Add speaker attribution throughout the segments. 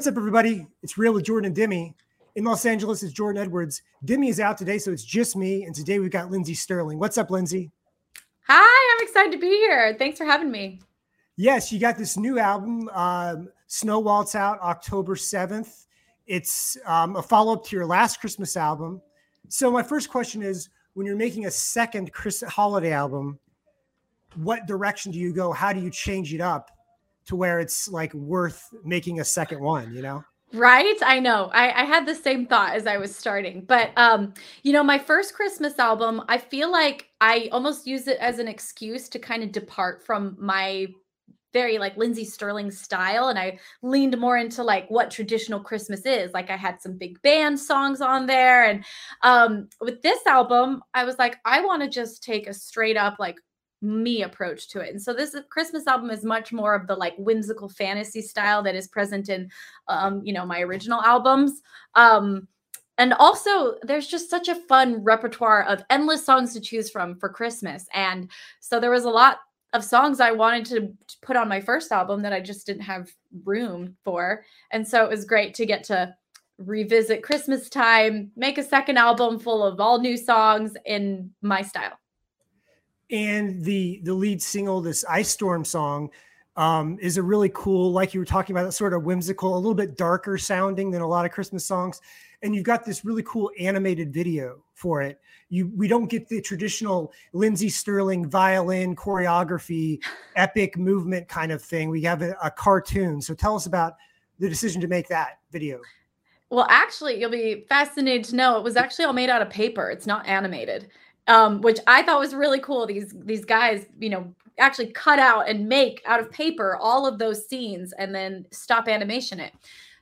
Speaker 1: what's up, everybody? It's Real with Jordan and Demi. In Los Angeles, it's Jordan Edwards. Demi is out today, so it's just me. And today we've got Lindsey Stirling. What's up, Lindsey?
Speaker 2: Hi, I'm excited to be here. Thanks for having me.
Speaker 1: Yes, you got this new album, um, Snow Waltz, out October 7th. It's um, a follow up to your last Christmas album. So, my first question is when you're making a second Chris holiday album, what direction do you go? How do you change it up to where it's like worth making a second one, you know?
Speaker 2: Right. I know. I, I had the same thought as I was starting. But um, you know, my first Christmas album, I feel like I almost use it as an excuse to kind of depart from my very like Lindsey Stirling style and I leaned more into like what traditional Christmas is. Like I had some big band songs on there and um with this album I was like I want to just take a straight up like me approach to it. And so this Christmas album is much more of the like whimsical fantasy style that is present in um you know my original albums. Um and also there's just such a fun repertoire of endless songs to choose from for Christmas. And so there was a lot of songs I wanted to put on my first album that I just didn't have room for. And so it was great to get to revisit Christmas time, make a second album full of all new songs in my style.
Speaker 1: And the the lead single, this Ice Storm song, um, is a really cool, like you were talking about, that sort of whimsical, a little bit darker sounding than a lot of Christmas songs. And you've got this really cool animated video for it. You we don't get the traditional Lindsey Stirling violin choreography, epic movement kind of thing. We have a, a cartoon. So tell us about the decision to make that video.
Speaker 2: Well, actually, you'll be fascinated to know it was actually all made out of paper. It's not animated, um, which I thought was really cool. These these guys, you know, actually cut out and make out of paper all of those scenes and then stop animation it.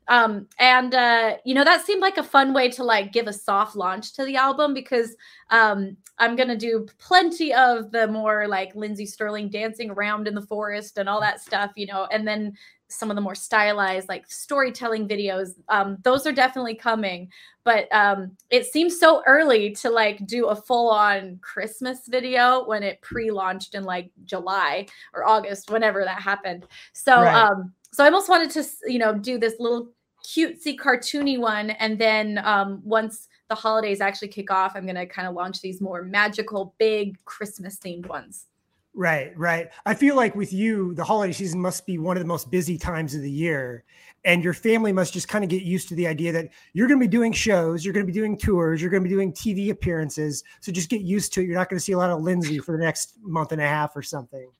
Speaker 2: Um, and uh, you know that seemed like a fun way to like give a soft launch to the album because um, I'm gonna do plenty of the more like Lindsey stirling dancing around in the forest and all that stuff, you know, and then some of the more stylized like storytelling videos. Um, those are definitely coming, but um, it seems so early to like do a full on Christmas video when it pre launched in like July or August, whenever that happened. So. Right. Um, so I almost wanted to, you know, do this little cutesy cartoony one and then um, once the holidays actually kick off i'm going to kind of launch these more magical big christmas themed ones.
Speaker 1: Right right. I feel like with you the holiday season must be one of the most busy times of the year and your family must just kind of get used to the idea that you're going to be doing shows you're going to be doing tours you're going to be doing tv appearances so just get used to it. You're not going to see a lot of lindsey for the next month and a half or something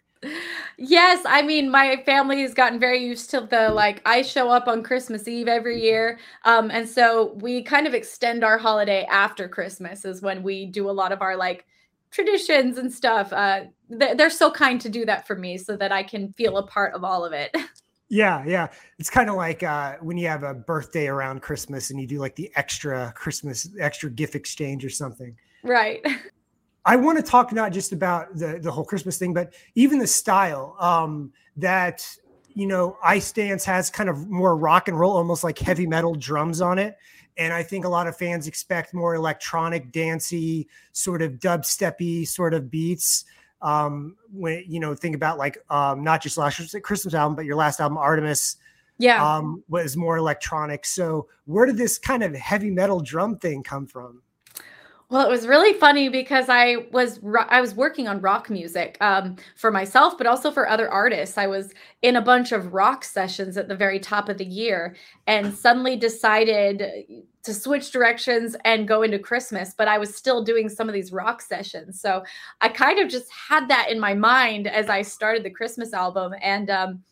Speaker 2: Yes, I mean my family has gotten very used to the like I show up on Christmas Eve every year. Um and so we kind of extend our holiday after Christmas is when we do a lot of our like traditions and stuff. Uh they're so kind to do that for me so that I can feel a part of all of it.
Speaker 1: Yeah, yeah. It's kind of like uh, when you have a birthday around Christmas and you do like the extra Christmas, extra gift exchange or something.
Speaker 2: Right.
Speaker 1: I want to talk not just about the the whole Christmas thing, but even the style um, that you know Ice Dance has kind of more rock and roll, almost like heavy metal drums on it. And I think a lot of fans expect more electronic, dancey, sort of dubsteppy sort of beats. Um, when you know, think about like um, not just last Christmas album, but your last album, Artemis.
Speaker 2: Yeah,
Speaker 1: um, was more electronic. So where did this kind of heavy metal drum thing come from?
Speaker 2: Well, it was really funny because I was I was working on rock music um, for myself, but also for other artists. I was in a bunch of rock sessions at the very top of the year, and suddenly decided to switch directions and go into Christmas. But I was still doing some of these rock sessions, so I kind of just had that in my mind as I started the Christmas album, and um,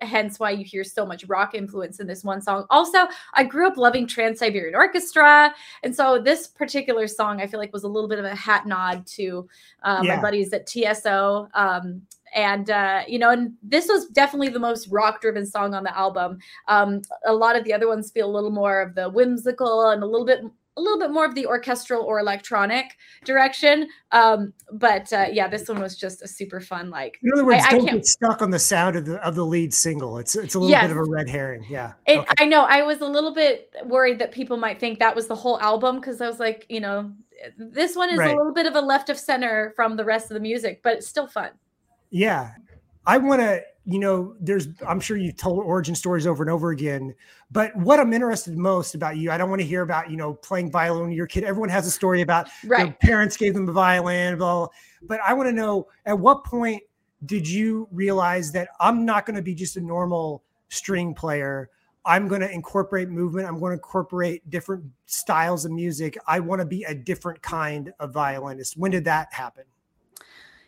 Speaker 2: hence why you hear so much rock influence in this one song. Also, I grew up loving Trans Siberian Orchestra, and so this particular song I feel like was a little bit of a hat nod to um, yeah. my buddies at TSO. Um, and uh, you know, and this was definitely the most rock-driven song on the album. Um, a lot of the other ones feel a little more of the whimsical and a little bit a little bit more of the orchestral or electronic direction. Um, but uh, yeah, this one was just a super fun. Like,
Speaker 1: in other words, I, don't I get stuck on the sound of the of the lead single. It's it's a little yes. bit of a red herring. Yeah,
Speaker 2: it, okay. I know. I was a little bit worried that people might think that was the whole album because I was like, you know, this one is right. a little bit of a left of center from the rest of the music, but it's still fun.
Speaker 1: Yeah, I want to you know, there's, I'm sure you've told origin stories over and over again, but what I'm interested most about you, I don't want to hear about, you know, playing violin a kid. Everyone has a story about right. their parents gave them a violin, blah, blah. But I want to know at what point did you realize that I'm not going to be just a normal string player? I'm going to incorporate movement. I'm going to incorporate different styles of music. I want to be a different kind of violinist. When did that happen?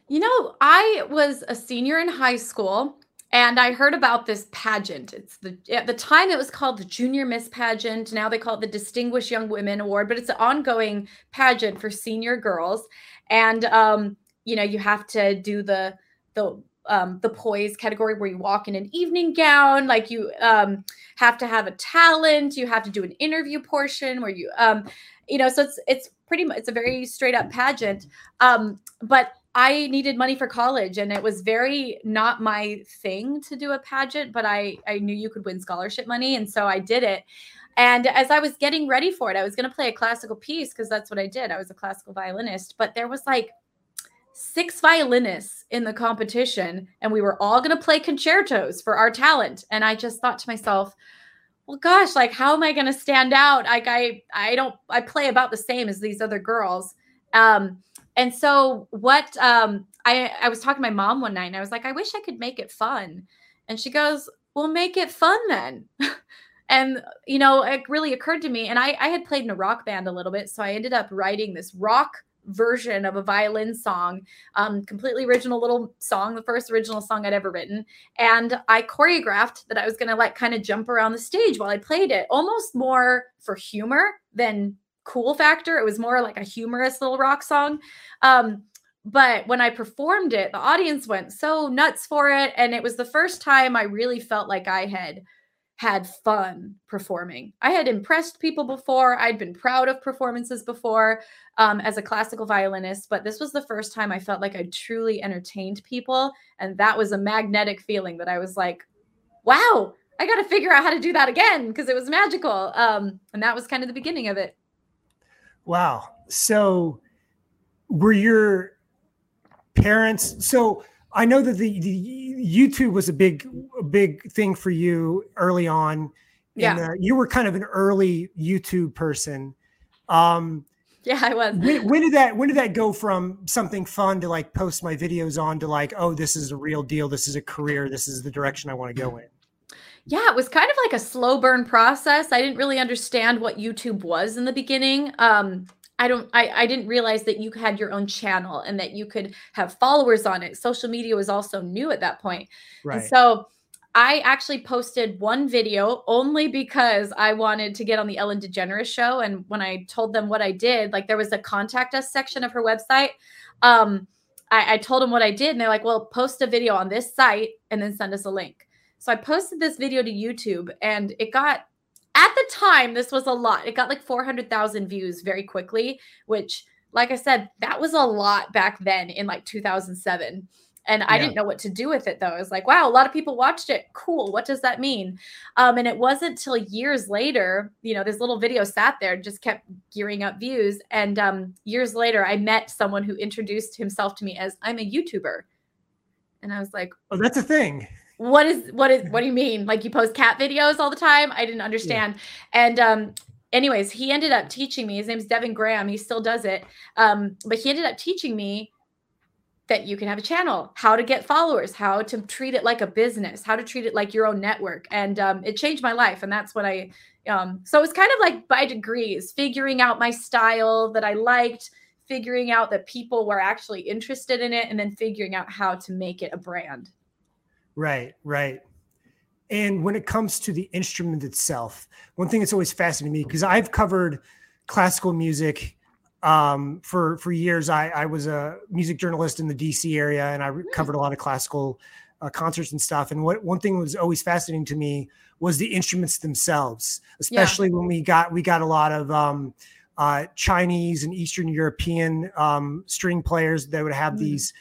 Speaker 2: You know, I was a senior in high school and I heard about this pageant. It's the at the time it was called the Junior Miss Pageant. Now they call it the Distinguished Young Women Award, but it's an ongoing pageant for senior girls. And um, you know, you have to do the the um, the poise category where you walk in an evening gown like you um, have to have a talent you have to do an interview portion where you um, you know so it's it's pretty much it's a very straight up pageant um, but I needed money for college and it was very not my thing to do a pageant, but I I knew you could win scholarship money and so I did it. And as I was getting ready for it, I was going to play a classical piece because that's what I did. I was a classical violinist, but there was like six violinists in the competition and we were all going to play concertos for our talent and I just thought to myself, well gosh, like how am I going to stand out? Like I I don't I play about the same as these other girls. Um and so what um I I was talking to my mom one night and I was like, I wish I could make it fun. And she goes, Well, make it fun then. and you know, it really occurred to me. And I, I had played in a rock band a little bit. So I ended up writing this rock version of a violin song, um, completely original little song, the first original song I'd ever written. And I choreographed that I was gonna like kind of jump around the stage while I played it, almost more for humor than cool factor. It was more like a humorous little rock song. Um, but when I performed it, the audience went so nuts for it. And it was the first time I really felt like I had had fun performing. I had impressed people before. I'd been proud of performances before um, as a classical violinist, but this was the first time I felt like I truly entertained people. And that was a magnetic feeling that I was like, wow, I got to figure out how to do that again because it was magical. Um, and that was kind of the beginning of it.
Speaker 1: Wow. So were your parents so I know that the, the YouTube was a big a big thing for you early on.
Speaker 2: Yeah.
Speaker 1: And, uh, you were kind of an early YouTube person. Um
Speaker 2: yeah, I was.
Speaker 1: When, when, did that when did that go from something fun to like post my videos on to like, oh, this is a real deal, this is a career, this is the direction I want to go in?
Speaker 2: Yeah, it was kind of like a slow burn process. I didn't really understand what YouTube was in the beginning. Um, I don't I, I didn't realize that you had your own channel and that you could have followers on it. Social media was also new at that point. Right. And so I actually posted one video only because I wanted to get on the Ellen DeGeneres show. And when I told them what I did, like there was a contact us section of her website. Um, I, I told them what I did, and they're like, well, post a video on this site and then send us a link. So I posted this video to YouTube and it got, at the time, this was a lot. It got like 400,000 views very quickly, which, like I said, that was a lot back then in like 2007. And I didn't know what to do with it though. I was like, wow, a lot of people watched it. Cool. What does that mean? Um, and it wasn't till years later, you know, this little video sat there, and just kept gearing up views. And um, years later, I met someone who introduced himself to me as I'm a YouTuber. And I was like,
Speaker 1: Oh, that's a thing
Speaker 2: what is what is what do you mean? Like you post cat videos all the time? I didn't understand. Yeah. And um anyways, he ended up teaching me. His name's Devin Graham. He still does it. Um, but he ended up teaching me that you can have a channel, how to get followers, how to treat it like a business, how to treat it like your own network. And um, it changed my life. And that's what I, um, so it was kind of like by degrees, figuring out my style that I liked, figuring out that people were actually interested in it, and then figuring out how to make it a brand.
Speaker 1: Right, right. And when it comes to the instrument itself, one thing that's always fascinated me because I've covered classical music um, for for years. I, I was a music journalist in the DC area, and I hmm. covered a lot of classical uh, concerts and stuff. And what one thing was always fascinating to me was the instruments themselves, especially yeah. when we got we got a lot of um, uh, Chinese and Eastern European um, string players that would have mm. these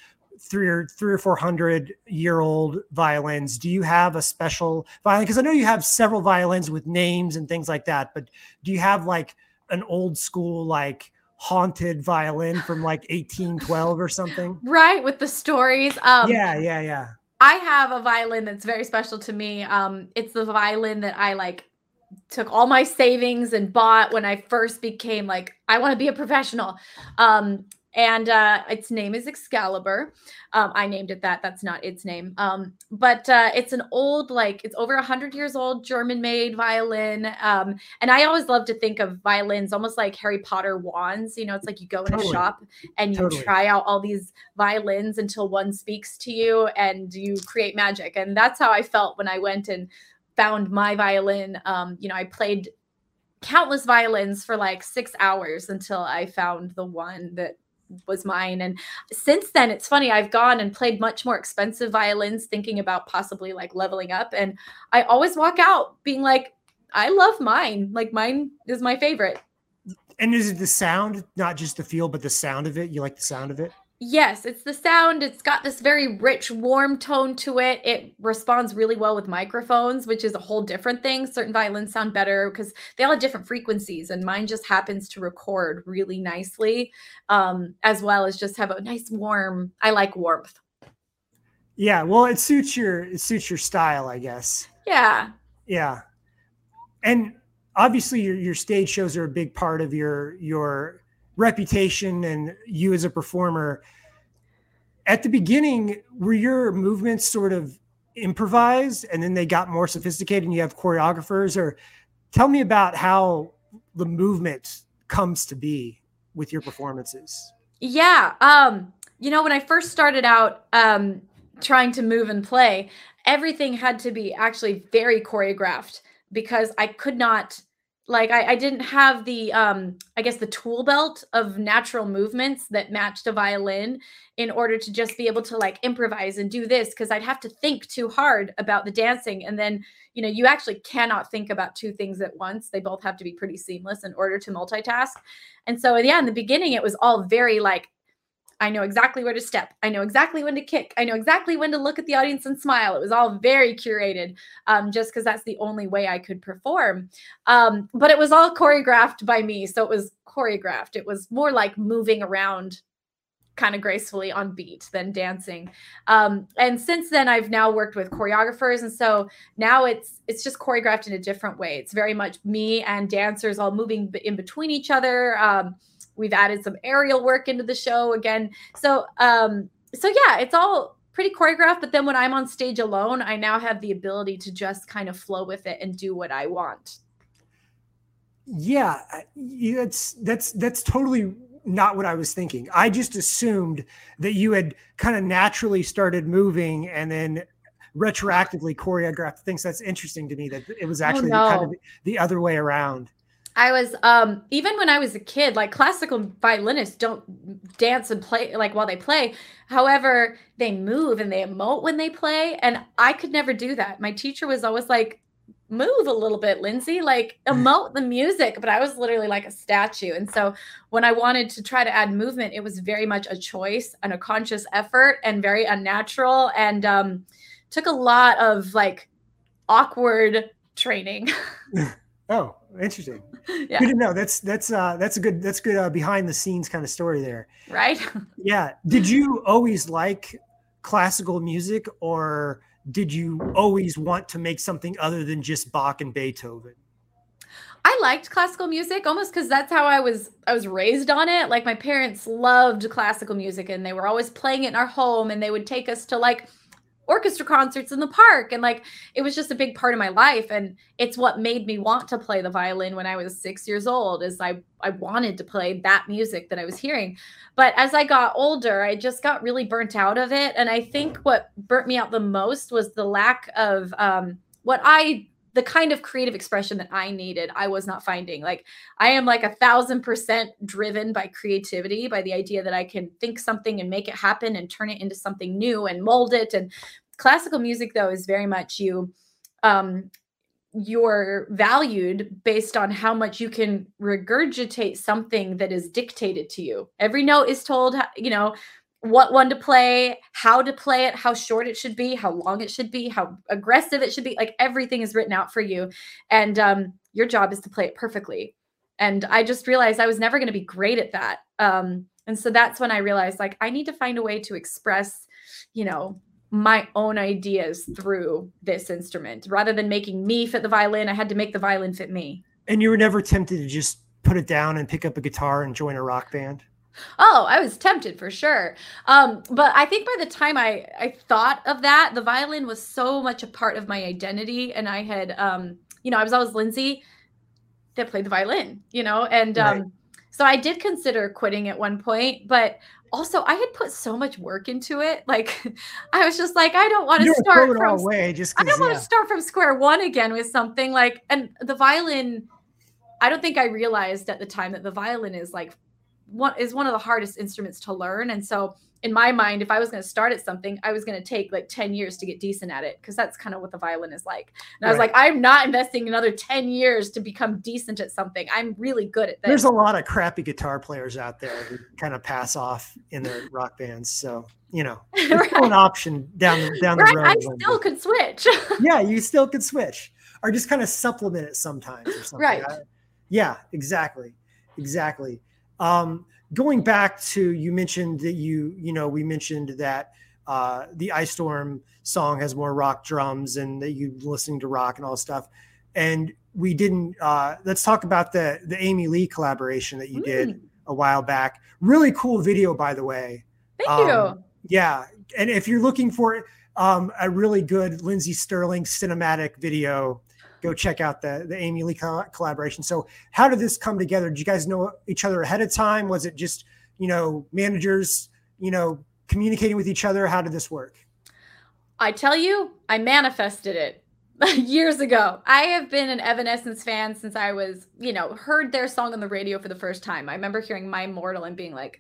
Speaker 1: three or three or four hundred year old violins do you have a special violin because i know you have several violins with names and things like that but do you have like an old school like haunted violin from like 1812 or something
Speaker 2: right with the stories um
Speaker 1: yeah yeah yeah
Speaker 2: I have a violin that's very special to me. Um, it's the violin that I like took all my savings and bought when I first became like I want to be a professional. Um, and uh, its name is Excalibur. Um, I named it that. That's not its name. Um, but uh, it's an old, like it's over a hundred years old, German-made violin. Um, and I always love to think of violins almost like Harry Potter wands. You know, it's like you go in totally. a shop and you totally. try out all these violins until one speaks to you, and you create magic. And that's how I felt when I went and found my violin. Um, you know, I played countless violins for like six hours until I found the one that was mine. And since then, it's funny, I've gone and played much more expensive violins, thinking about possibly like leveling up. And I always walk out being like, I love mine. Like mine is my favorite.
Speaker 1: And is it the sound, not just the feel, but the sound of it? You like the sound of it?
Speaker 2: Yes, it's the sound. It's got this very rich, warm tone to it. It responds really well with microphones, which is a whole different thing. Certain violins sound better because they all have different frequencies, and mine just happens to record really nicely, um, as well as just have a nice warm. I like warmth.
Speaker 1: Yeah, well, it suits your it suits your style, I guess.
Speaker 2: Yeah.
Speaker 1: Yeah, and obviously your your stage shows are a big part of your your reputation and you as a performer at the beginning were your movements sort of improvised and then they got more sophisticated and you have choreographers? Or tell me about how the movement comes to be with your performances.
Speaker 2: Yeah um you know when i first started out um trying to move and play everything had to be actually very choreographed because i could not like I, I didn't have the um i guess the tool belt of natural movements that matched a violin in order to just be able to like improvise and do this because i'd have to think too hard about the dancing. And then you know you actually cannot think about two things at once. They both have to be pretty seamless in order to multitask. And so yeah in the beginning it was all very like I know exactly where to step. I know exactly when to kick. I know exactly when to look at the audience and smile. It was all very curated, um, just because that's the only way I could perform. Um, but it was all choreographed by me. So it was choreographed. It was more like moving around kind of gracefully on beat than dancing. Um, and since then, I've now worked with choreographers, and so now it's it's just choreographed in a different way. It's very much me and dancers all moving in between each other. Um, We've added some aerial work into the show again. So um so yeah, it's all pretty choreographed, but then when I'm on stage alone, I now have the ability to just kind of flow with it and do what I want.
Speaker 1: Yeah, that's that's that's totally not what I was thinking. I just assumed that you had kind of naturally started moving and then retroactively choreographed things. That's interesting to me that it was oh, actually oh, no. kind of the other way around.
Speaker 2: I was um even when I was a kid, like classical violinists don't dance and play like while they play. However, they move and they emote when they play. And I could never do that. My teacher was always like, move a little bit, Lindsey, like emote the music. But I was literally like a statue. And so when I wanted to try to add movement, it was very much a choice and a conscious effort and very unnatural and um took a lot of like awkward training.
Speaker 1: oh, interesting. Yeah. Good to know. That's that's uh that's a good that's good uh, behind the scenes kind of story there.
Speaker 2: Right?
Speaker 1: yeah. Did you always like classical music or did you always want to make something other than just Bach and Beethoven?
Speaker 2: I liked classical music almost because that's how I was I was raised on it. Like my parents loved classical music and they were always playing it in our home and they would take us to like orchestra concerts in the park and like it was just a big part of my life and it's what made me want to play the violin when I was 6 years old is I I wanted to play that music that I was hearing. But as I got older I just got really burnt out of it and I think what burnt me out the most was the lack of um what I the kind of creative expression that I needed, I was not finding. Like I am like a thousand percent driven by creativity, by the idea that I can think something and make it happen and turn it into something new and mold it. And classical music, though, is very much you um you're valued based on how much you can regurgitate something that is dictated to you. Every note is told, you know, what one to play, how to play it, how short it should be, how long it should be, how aggressive it should be. Like everything is written out for you. And um, your job is to play it perfectly. And I just realized I was never going to be great at that. Um, and so that's when I realized like I need to find a way to express, you know, my own ideas through this instrument rather than making me fit the violin i had to make the violin fit me
Speaker 1: and you were never tempted to just put it down and pick up a guitar and join a rock band
Speaker 2: Oh, I was tempted for sure. Um, but I think by the time I I thought of that, the violin was so much a part of my identity, and I had, um, you know, I was always Lindsey that played the violin, you know, and um, right. so I did consider quitting at one point, but also I had put so much work into it. Like I was just like, I don't want to start from
Speaker 1: away just
Speaker 2: I don't
Speaker 1: yeah.
Speaker 2: want to start from square one again with something like and the violin. I don't think I realized at the time that the violin is like one is one of the hardest instruments to learn. And so in my mind, if I was going to start at something, I was going to take like 10 years to get decent at it because that's kind of what the violin is like. And right. I was like, I'm not investing another 10 years to become decent at something. I'm really good at this.
Speaker 1: There's a lot of crappy guitar players out there who kind of pass off in their rock bands. So, you know, it's right. an option down, down
Speaker 2: right.
Speaker 1: the road.
Speaker 2: I still could switch.
Speaker 1: yeah, you still could switch or just kind of supplement it sometimes or something.
Speaker 2: Right.
Speaker 1: I, yeah, exactly. Exactly. Um, going back to you mentioned that you you know we mentioned that uh, the Ice Storm song has more rock drums and that you listening to rock and all stuff, and we didn't. Uh, let's talk about the the Amy Lee collaboration that you mm. did a while back. Really cool video, by the way.
Speaker 2: Thank um, you.
Speaker 1: Yeah, and if you're looking for um, a really good Lindsey Stirling cinematic video, go check out the the Amy Lee collaboration. So, how did this come together? Did you guys know each other ahead of time? Was it just you know managers you know communicating with each other? How did this work?
Speaker 2: I tell you, I manifested it years ago. I have been an Evanescence fan since I was, you know, heard their song on the radio for the first time. I remember hearing My Immortal and being like,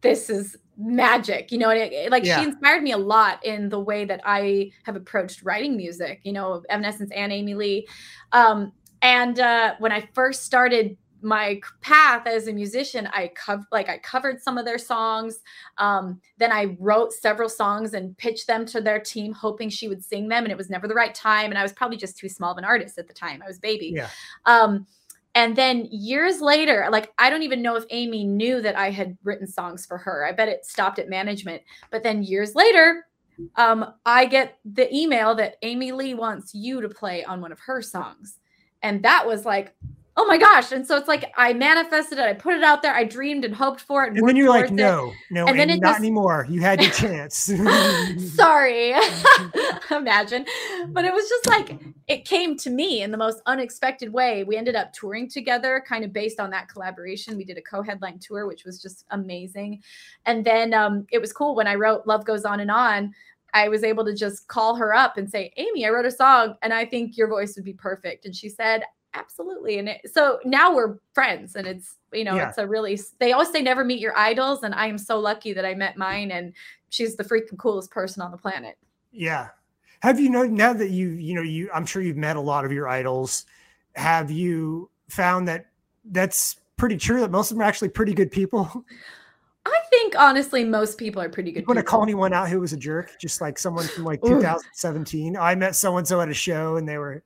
Speaker 2: this is magic you know it, it, like yeah. she inspired me a lot in the way that i have approached writing music you know evanescence and amy lee. Um, and uh, when i first started my path as a musician i covered like i covered some of their songs. Um, then i wrote several songs and pitched them to their team hoping she would sing them and it was never the right time and i was probably just too small of an artist at the time. I was baby.
Speaker 1: Yeah.
Speaker 2: Um, and then years later, like I don't even know if Amy knew that I had written songs for her. I bet it stopped at management. But then years later, um, I get the email that Amy Lee wants you to play on one of her songs. And that was like, oh my gosh. And so it's like I manifested it, I put it out there, I dreamed and hoped for it.
Speaker 1: And, and then you're like, no, no, and then it not just... anymore. You had your chance.
Speaker 2: Sorry. Imagine. But it was just like it came to me in the most unexpected way. We ended up touring together, kind of based on that collaboration. We did a co-headline tour, which was just amazing. And then um, it was cool when I wrote Love Goes On and On. I was able to just call her up and say, Amy, I wrote a song and I think your voice would be perfect. And she said, absolutely and it, so now we're friends and it's you know yeah. it's a really they always say never meet your idols and i am so lucky that i met mine and she's the freaking coolest person on the planet
Speaker 1: yeah have you know now that you you know you i'm sure you've met a lot of your idols have you found that that's pretty true that most of them are actually pretty good people
Speaker 2: I think honestly, most people are pretty good.
Speaker 1: You want to call anyone out who was a jerk? Just like someone from like 2017. I met so and so at a show and they were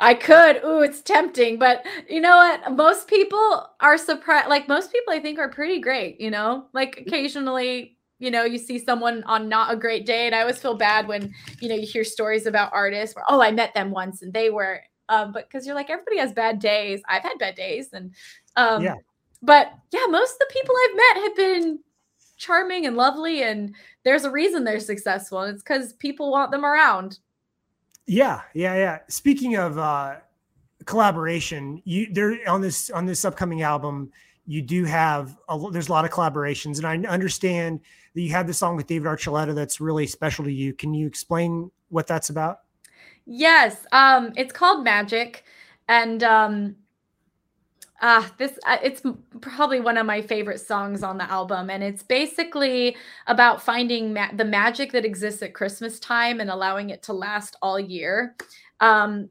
Speaker 2: I could. Ooh, it's tempting, but you know what? Most people are surprised. Like most people, I think are pretty great. You know, like occasionally, you know, you see someone on not a great day, and I always feel bad when you know you hear stories about artists where oh, I met them once and they were. Um, but because you're like everybody has bad days. I've had bad days, and um, yeah. But yeah, most of the people I've met have been charming and lovely, and there's a reason they're successful, and it's because people want them around.
Speaker 1: Yeah, yeah, yeah. Speaking of uh, collaboration, you there on this on this upcoming album, you do have a, there's a lot of collaborations, and I understand that you have the song with David Archuleta that's really special to you. Can you explain what that's about?
Speaker 2: Yes, um, it's called Magic, and um, uh, this uh, it's probably one of my favorite songs on the album, and it's basically about finding ma- the magic that exists at Christmas time and allowing it to last all year. Um,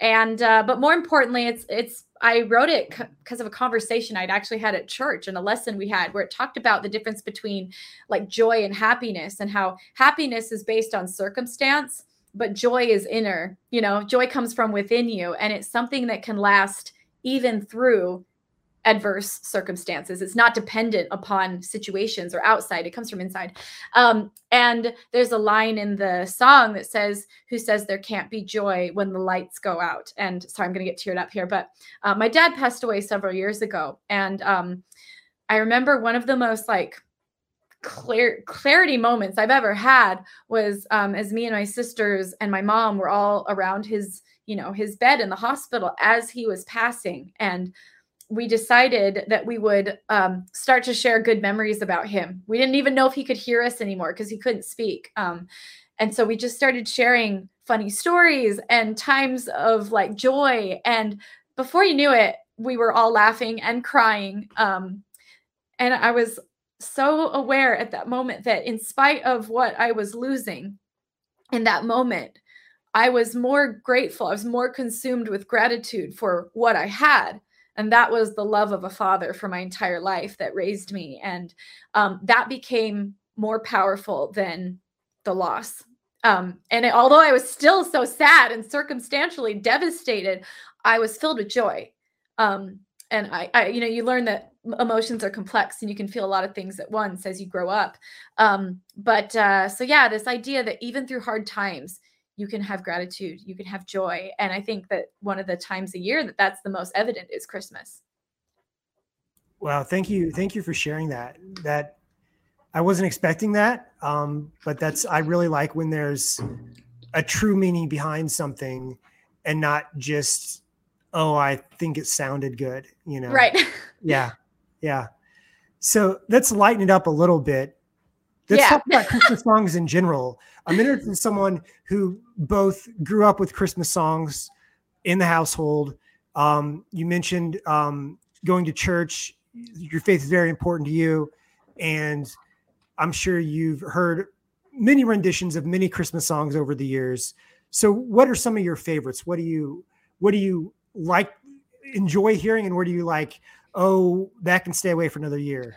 Speaker 2: and uh, but more importantly, it's it's I wrote it because c- of a conversation I'd actually had at church and a lesson we had where it talked about the difference between like joy and happiness and how happiness is based on circumstance, but joy is inner. You know, joy comes from within you, and it's something that can last even through adverse circumstances. It's not dependent upon situations or outside. It comes from inside. Um, and there's a line in the song that says, "Who says there can't be joy when the lights go out?" And sorry, I'm going to get teared up here, but uh, my dad passed away several years ago, and um, I remember one of the most like clear clarity moments I've ever had was um, as me and my sisters and my mom were all around his, you know, his bed in the hospital as he was passing, and we decided that we would um, start to share good memories about him. We didn't even know if he could hear us anymore because he couldn't speak. Um, and so we just started sharing funny stories and times of like joy. And before you knew it, we were all laughing and crying. Um, and I was so aware at that moment that, in spite of what I was losing in that moment, I was more grateful. I was more consumed with gratitude for what I had. And that was the love of a father for my entire life that raised me. And um, that became more powerful than the loss. Um, and it, although i was still so sad and circumstantially devastated i was filled with joy. Um, and I, I, you know you learn that emotions are complex and you can feel a lot of things at once as you grow up um, but uh, so yeah this idea that even through hard times you can have gratitude, you can have joy. And I think that one of the times a year that that's the most evident is Christmas.
Speaker 1: Wow, thank you. Thank you for sharing that. That I wasn't expecting that. Um, but that's I really like when there's a true meaning behind something and not just oh, I think it sounded good, you know.
Speaker 2: Right.
Speaker 1: yeah. Yeah. So let's lighten it up a little bit. Let's yeah. talk about Christmas songs in general. I'm interested in someone who both grew up with Christmas songs in the household. Um, you mentioned um, going to church. Your faith is very important to you, and I'm sure you've heard many renditions of many Christmas songs over the years. So, what are some of your favorites? What do you what do you like enjoy hearing, and where do you like? Oh, that can stay away for another year.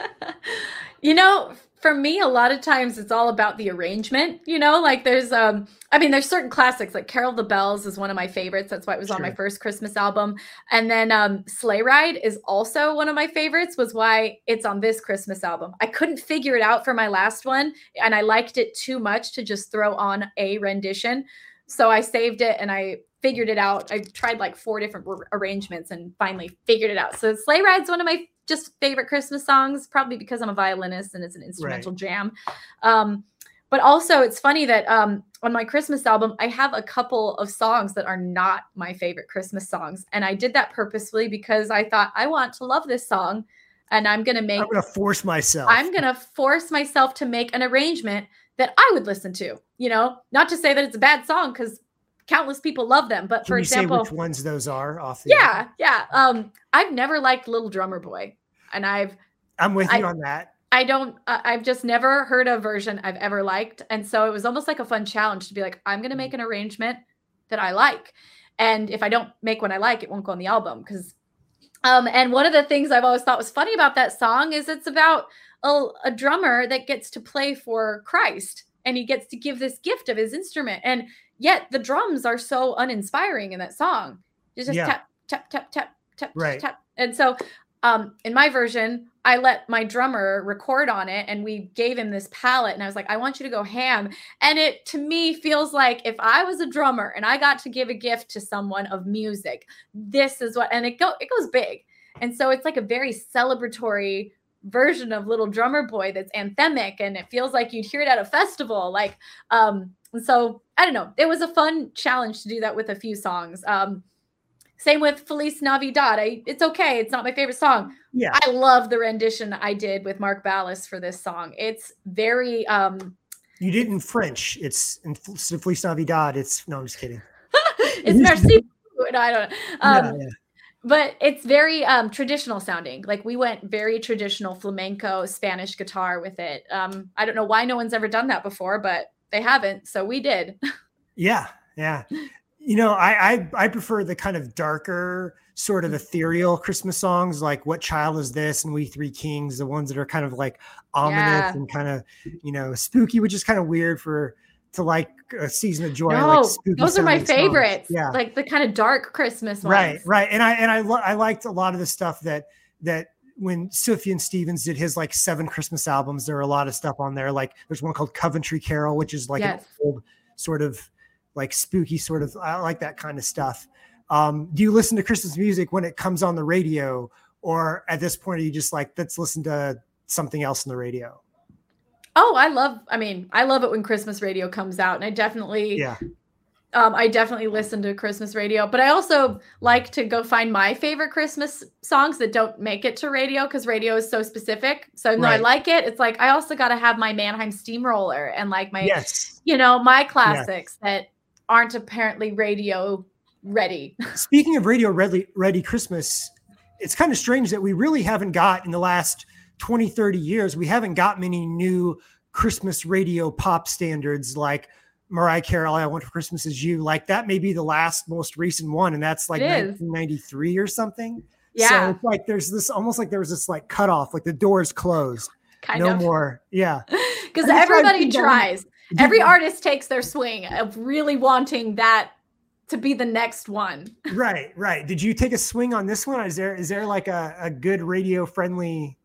Speaker 2: you know, for me a lot of times it's all about the arrangement you know like there's um i mean there's certain classics like carol the bells is one of my favorites that's why it was sure. on my first christmas album and then um sleigh ride is also one of my favorites was why it's on this christmas album i couldn't figure it out for my last one and i liked it too much to just throw on a rendition so i saved it and i figured it out i tried like four different arrangements and finally figured it out so sleigh ride's one of my just favorite Christmas songs, probably because I'm a violinist and it's an instrumental right. jam. Um, but also, it's funny that um, on my Christmas album, I have a couple of songs that are not my favorite Christmas songs. And I did that purposefully because I thought I want to love this song and I'm going to make.
Speaker 1: I'm going to force myself.
Speaker 2: I'm going to force myself to make an arrangement that I would listen to. You know, not to say that it's a bad song because countless people love them. But Can for example,
Speaker 1: which ones those are off?
Speaker 2: The yeah, yeah. Um, I've never liked Little Drummer Boy and I've
Speaker 1: I'm with you on that.
Speaker 2: I don't uh, I've just never heard a version I've ever liked and so it was almost like a fun challenge to be like I'm going to make an arrangement that I like. And if I don't make one I like, it won't go on the album cuz um and one of the things I've always thought was funny about that song is it's about a, a drummer that gets to play for Christ and he gets to give this gift of his instrument and yet the drums are so uninspiring in that song. It's just yeah. tap tap tap tap tap right. tap. And so um, in my version, I let my drummer record on it and we gave him this palette and I was like, I want you to go ham. And it to me feels like if I was a drummer and I got to give a gift to someone of music, this is what and it go it goes big. And so it's like a very celebratory version of Little Drummer Boy that's anthemic and it feels like you'd hear it at a festival. Like um so I don't know. It was a fun challenge to do that with a few songs. Um same with Feliz Navidad. I, it's okay. It's not my favorite song.
Speaker 1: Yeah.
Speaker 2: I love the rendition I did with Mark Ballas for this song. It's very um
Speaker 1: You did in French. It's in Feliz Navidad. It's no, I'm just kidding.
Speaker 2: it's merci. no, I don't know. Um, yeah, yeah. But it's very um, traditional sounding. Like we went very traditional flamenco Spanish guitar with it. Um, I don't know why no one's ever done that before, but they haven't. So we did.
Speaker 1: yeah. Yeah. You know, I, I, I prefer the kind of darker, sort of ethereal Christmas songs, like "What Child Is This" and "We Three Kings," the ones that are kind of like ominous yeah. and kind of, you know, spooky, which is kind of weird for to like a season of joy.
Speaker 2: No,
Speaker 1: like
Speaker 2: those are my favorites.
Speaker 1: Yeah,
Speaker 2: like the kind of dark Christmas ones.
Speaker 1: Right, right. And I and I lo- I liked a lot of the stuff that that when Sufjan Stevens did his like seven Christmas albums, there are a lot of stuff on there. Like there's one called Coventry Carol, which is like yes. an old sort of like spooky sort of. I like that kind of stuff. Um, do you listen to Christmas music when it comes on the radio, or at this point are you just like let's listen to something else on the radio?
Speaker 2: Oh, I love. I mean, I love it when Christmas radio comes out, and I definitely
Speaker 1: yeah
Speaker 2: um, I definitely listen to Christmas radio, but I also like to go find my favorite Christmas songs that don't make it to radio because radio is so specific. So right. I like it. It's like I also got to have my Mannheim Steamroller and like my,
Speaker 1: yes.
Speaker 2: you know, my classics yes. that aren't apparently radio ready.
Speaker 1: Speaking of radio ready, ready Christmas, it's kind of strange that we really haven't got in the last 20, 30 years, we haven't got many new Christmas radio pop standards like Mariah Carey, I Want for Christmas Is You. Like that may be the last most recent one, and that's like 1993 or something.
Speaker 2: Yeah.
Speaker 1: So it's like there's this almost like there was this like cutoff, like the doors closed.
Speaker 2: Kind of
Speaker 1: no
Speaker 2: of.
Speaker 1: more. Yeah.
Speaker 2: Because everybody tries. Every artist takes their swing of really wanting that to be the next one.
Speaker 1: right, right. Did you take a swing on this one? Is there is there like a, a good radio friendly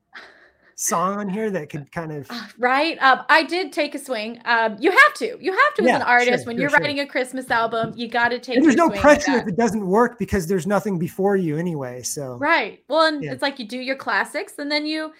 Speaker 1: song on here that could kind of
Speaker 2: uh, right? Um, i did take a swing. Um, you have to. You have to yeah, as an artist. Sure, when you're sure. writing a christmas album you got to take
Speaker 1: and there's no pressure if it doesn't work because there's nothing before you anyway so
Speaker 2: right. Well and yeah. it's like you do your classics and then you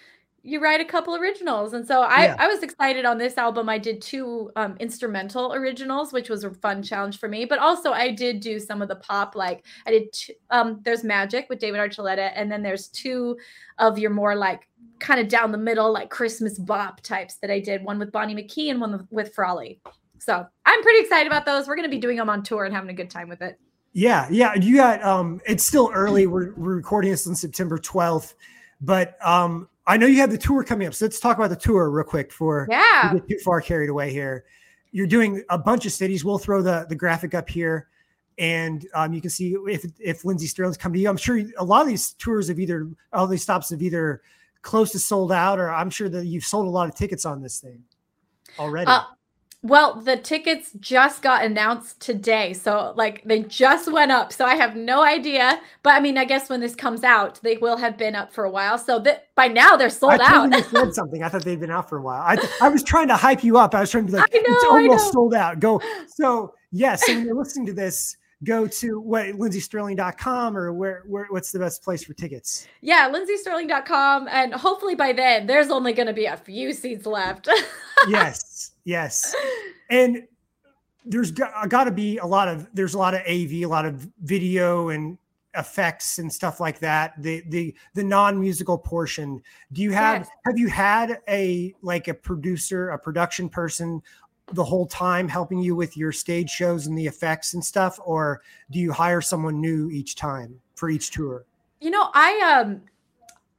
Speaker 2: you write a couple originals. And so i yeah. i was excited on this album. I did two um, instrumental originals which was a fun challenge for me but also i did do some of the pop like i did two, um there's magic with david archuleta and then there's two of your more like kind of down the middle, like Christmas bop types that I did. One with Bonnie McKee and one with Frawley. So I'm pretty excited about those. We're going to be doing them on tour and having a good time with it.
Speaker 1: Yeah, yeah. You got um it's still early. We're, we're recording this on September 12th, but um I know you have the tour coming up. So let's talk about the tour real quick before
Speaker 2: yeah.
Speaker 1: we get too far carried away here. You're doing a bunch of cities. We'll throw the the graphic up here and um, you can see if if Lindsey Stirling's come to you. I'm sure a lot of these tours have either all these stops have either close to sold out, or I'm sure that you've sold a lot of tickets on this thing already. Uh,
Speaker 2: well, the tickets just got announced today. So, like, they just went up. So, I have no idea. But I mean, I guess when this comes out, they will have been up for a while. So, that by now they're sold
Speaker 1: I
Speaker 2: out. I
Speaker 1: said something. I thought they'd been out for a while. I, I was trying to hype you up. I was trying to be like, know, it's almost sold out. Go. So, yes. So, when you're listening to this, go to what lindseystirling.com or where, where what's the best place for tickets?
Speaker 2: Yeah, lindseystirling.com and hopefully by then there's only going to be a few seats left.
Speaker 1: yes. Yes. And there's got, uh, got to be a lot of there's a lot of AV, a lot of video and effects and stuff like that the the the non-musical portion do you have yes. have you had a like a producer a production person the whole time helping you with your stage shows and the effects and stuff or do you hire someone new each time for each tour
Speaker 2: you know i um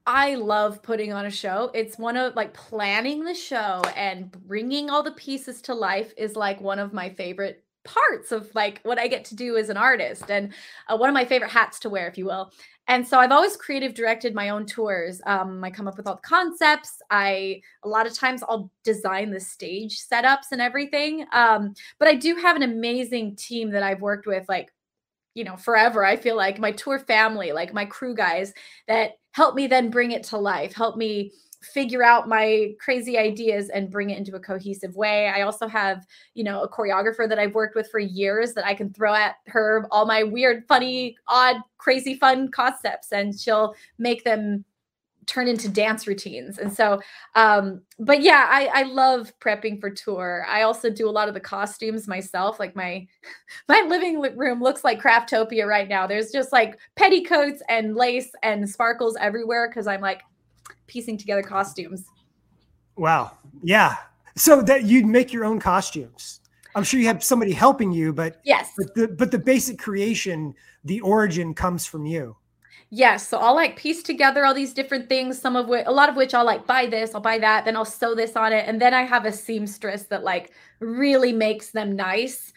Speaker 2: i love putting on a show it's one of like planning the show and bringing all the pieces to life is like one of my favorite parts of like what I get to do as an artist and uh, one of my favorite hats to wear, if you will. And so I've always creative directed my own tours. Um, I come up with all the concepts. I a lot of times I'll design the stage setups and everything. Um, but I do have an amazing team that I've worked with, like you know, forever. I feel like my tour family, like my crew guys, that help me then bring it to life, help me figure out my crazy ideas and bring it into a cohesive way. I also have, you know, a choreographer that I've worked with for years that I can throw at her all my weird, funny, odd, crazy fun concepts and she'll make them turn into dance routines. And so um but yeah, I I love prepping for tour. I also do a lot of the costumes myself. Like my my living room looks like Craftopia right now. There's just like petticoats and lace and sparkles everywhere cuz I'm like piecing together costumes.
Speaker 1: Wow. Yeah. So that you'd make your own costumes. I'm sure you have somebody helping you, but
Speaker 2: yes,
Speaker 1: but the but the basic creation, the origin comes from you.
Speaker 2: Yes. So I'll like piece together all these different things, some of which, a lot of which I'll like buy this, I'll buy that, then I'll sew this on it. And then I have a seamstress that like really makes them nice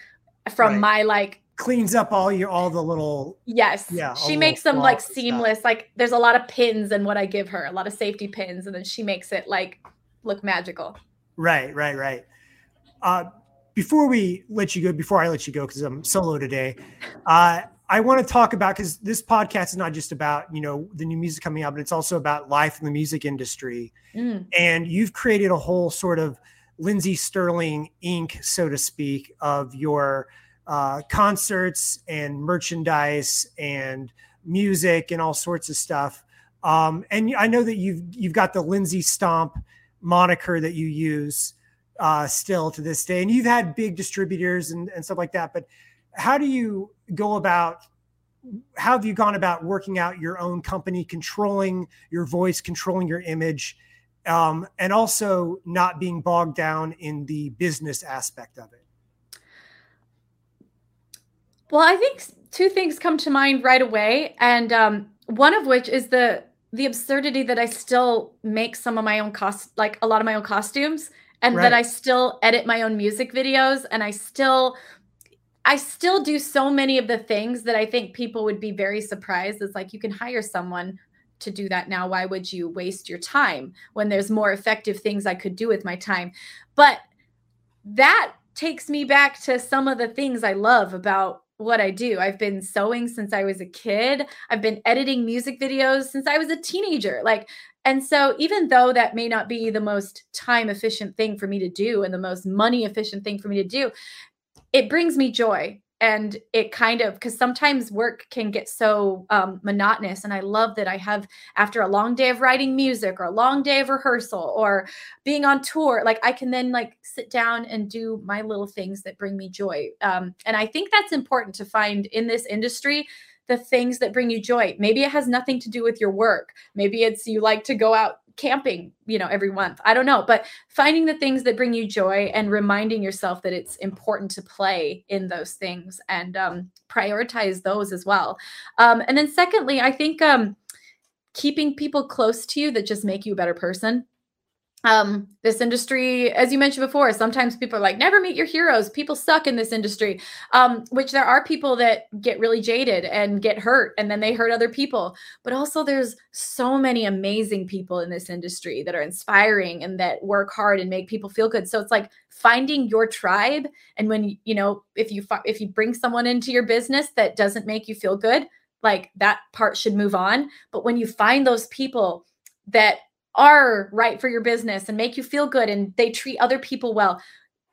Speaker 2: from right. my like
Speaker 1: cleans up all your all the little
Speaker 2: yes yeah she makes them like seamless stuff. like there's a lot of pins and what i give her a lot of safety pins and then she makes it like look magical
Speaker 1: right right right uh before we let you go, before I let you go, because I'm solo today, uh, I want to talk about because this podcast is not just about you know the new music coming out, but it's also about life in the music industry. Mm. And you've created a whole sort of Lindsey stirling ink, so to speak, of your uh, concerts and merchandise and music and all sorts of stuff. Um, and I know that you've you've got the Lindsey Stomp moniker that you use uh, still to this day, and you've had big distributors and, and stuff like that. But how do you go about? How have you gone about working out your own company, controlling your voice, controlling your image, um, and also not being bogged down in the business aspect of it?
Speaker 2: Well, I think two things come to mind right away, and um, one of which is the the absurdity that I still make some of my own cost, like a lot of my own costumes, and right. that I still edit my own music videos, and I still, I still do so many of the things that I think people would be very surprised. It's like you can hire someone to do that now. Why would you waste your time when there's more effective things I could do with my time? But that takes me back to some of the things I love about what I do. I've been sewing since I was a kid. I've been editing music videos since I was a teenager. Like, and so even though that may not be the most time efficient thing for me to do and the most money efficient thing for me to do, it brings me joy and it kind of because sometimes work can get so um, monotonous and i love that i have after a long day of writing music or a long day of rehearsal or being on tour like i can then like sit down and do my little things that bring me joy um, and i think that's important to find in this industry the things that bring you joy. Maybe it has nothing to do with your work. Maybe it's you like to go out camping, you know, every month. I don't know, but finding the things that bring you joy and reminding yourself that it's important to play in those things and um, prioritize those as well. Um, and then secondly, I think um, keeping people close to you that just make you a better person um this industry as you mentioned before sometimes people are like never meet your heroes. People suck in this industry. Um which there are people that get really jaded and get hurt and then they hurt other people. But also there's so many amazing people in this industry that are inspiring and that work hard and make people feel good. So it's like finding your tribe and when you know if you if you bring someone into your business that doesn't make you feel good like that part should move on. But when you find those people that are right for your business and make you feel good and they treat other people well.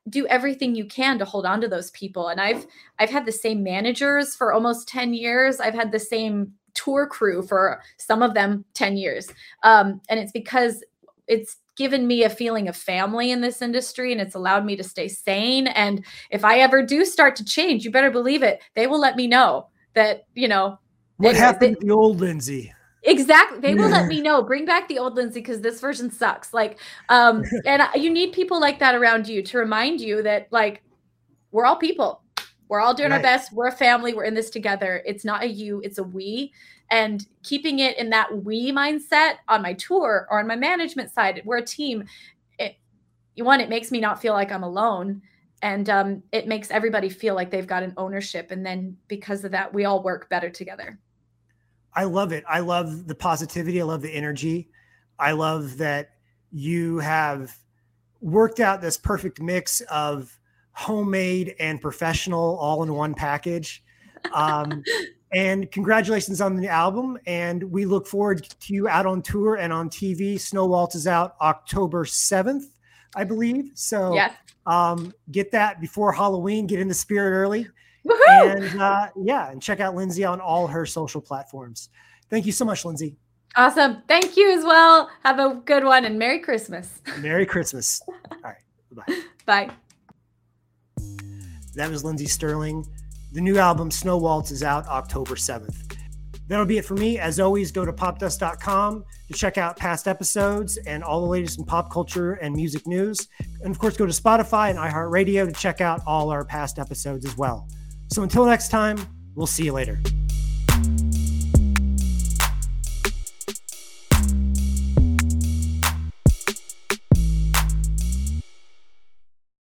Speaker 2: Do everything you can to hold on to those people. And i've i've had the same managers for almost 10 years. I've had the same tour crew for some of them 10 years. Um, and it's because it's given me a feeling of family in this industry and it's allowed me to stay sane. And if i ever do start to change you better believe it they will let me know that you know
Speaker 1: what happened to the old lindsey
Speaker 2: Exactly. They will let me know. Bring back the old Lindsey because this version sucks. Like, um, and you need people like that around you to remind you that like we're all people. We're all doing right. our best. We're a family. We're in this together. It's not a you, it's a we. And keeping it in that we mindset on my tour or on my management side, we're a team. It, you want it makes me not feel like I'm alone. And um, it makes everybody feel like they've got an ownership. And then because of that, we all work better together.
Speaker 1: I love it. I love the positivity. I love the energy. I love that you have worked out this perfect mix of homemade and professional all in one package. Um, and congratulations on the album. And we look forward to you out on tour and on TV. Snow Waltz is out October 7th, I believe. So yes. um, get that before Halloween, get in the spirit early. Woo-hoo! And uh, yeah, and check out Lindsey on all her social platforms. Thank you so much, Lindsey.
Speaker 2: Awesome. Thank you as well. Have a good one and Merry Christmas.
Speaker 1: Merry Christmas. All right.
Speaker 2: Bye. Bye.
Speaker 1: That was Lindsey Stirling. The new album, Snow Waltz, is out October 7th. That'll be it for me. As always, go to popdust.com to check out past episodes and all the latest in pop culture and music news. And of course, go to Spotify and iHeartRadio to check out all our past episodes as well. So until next time, we'll see you later.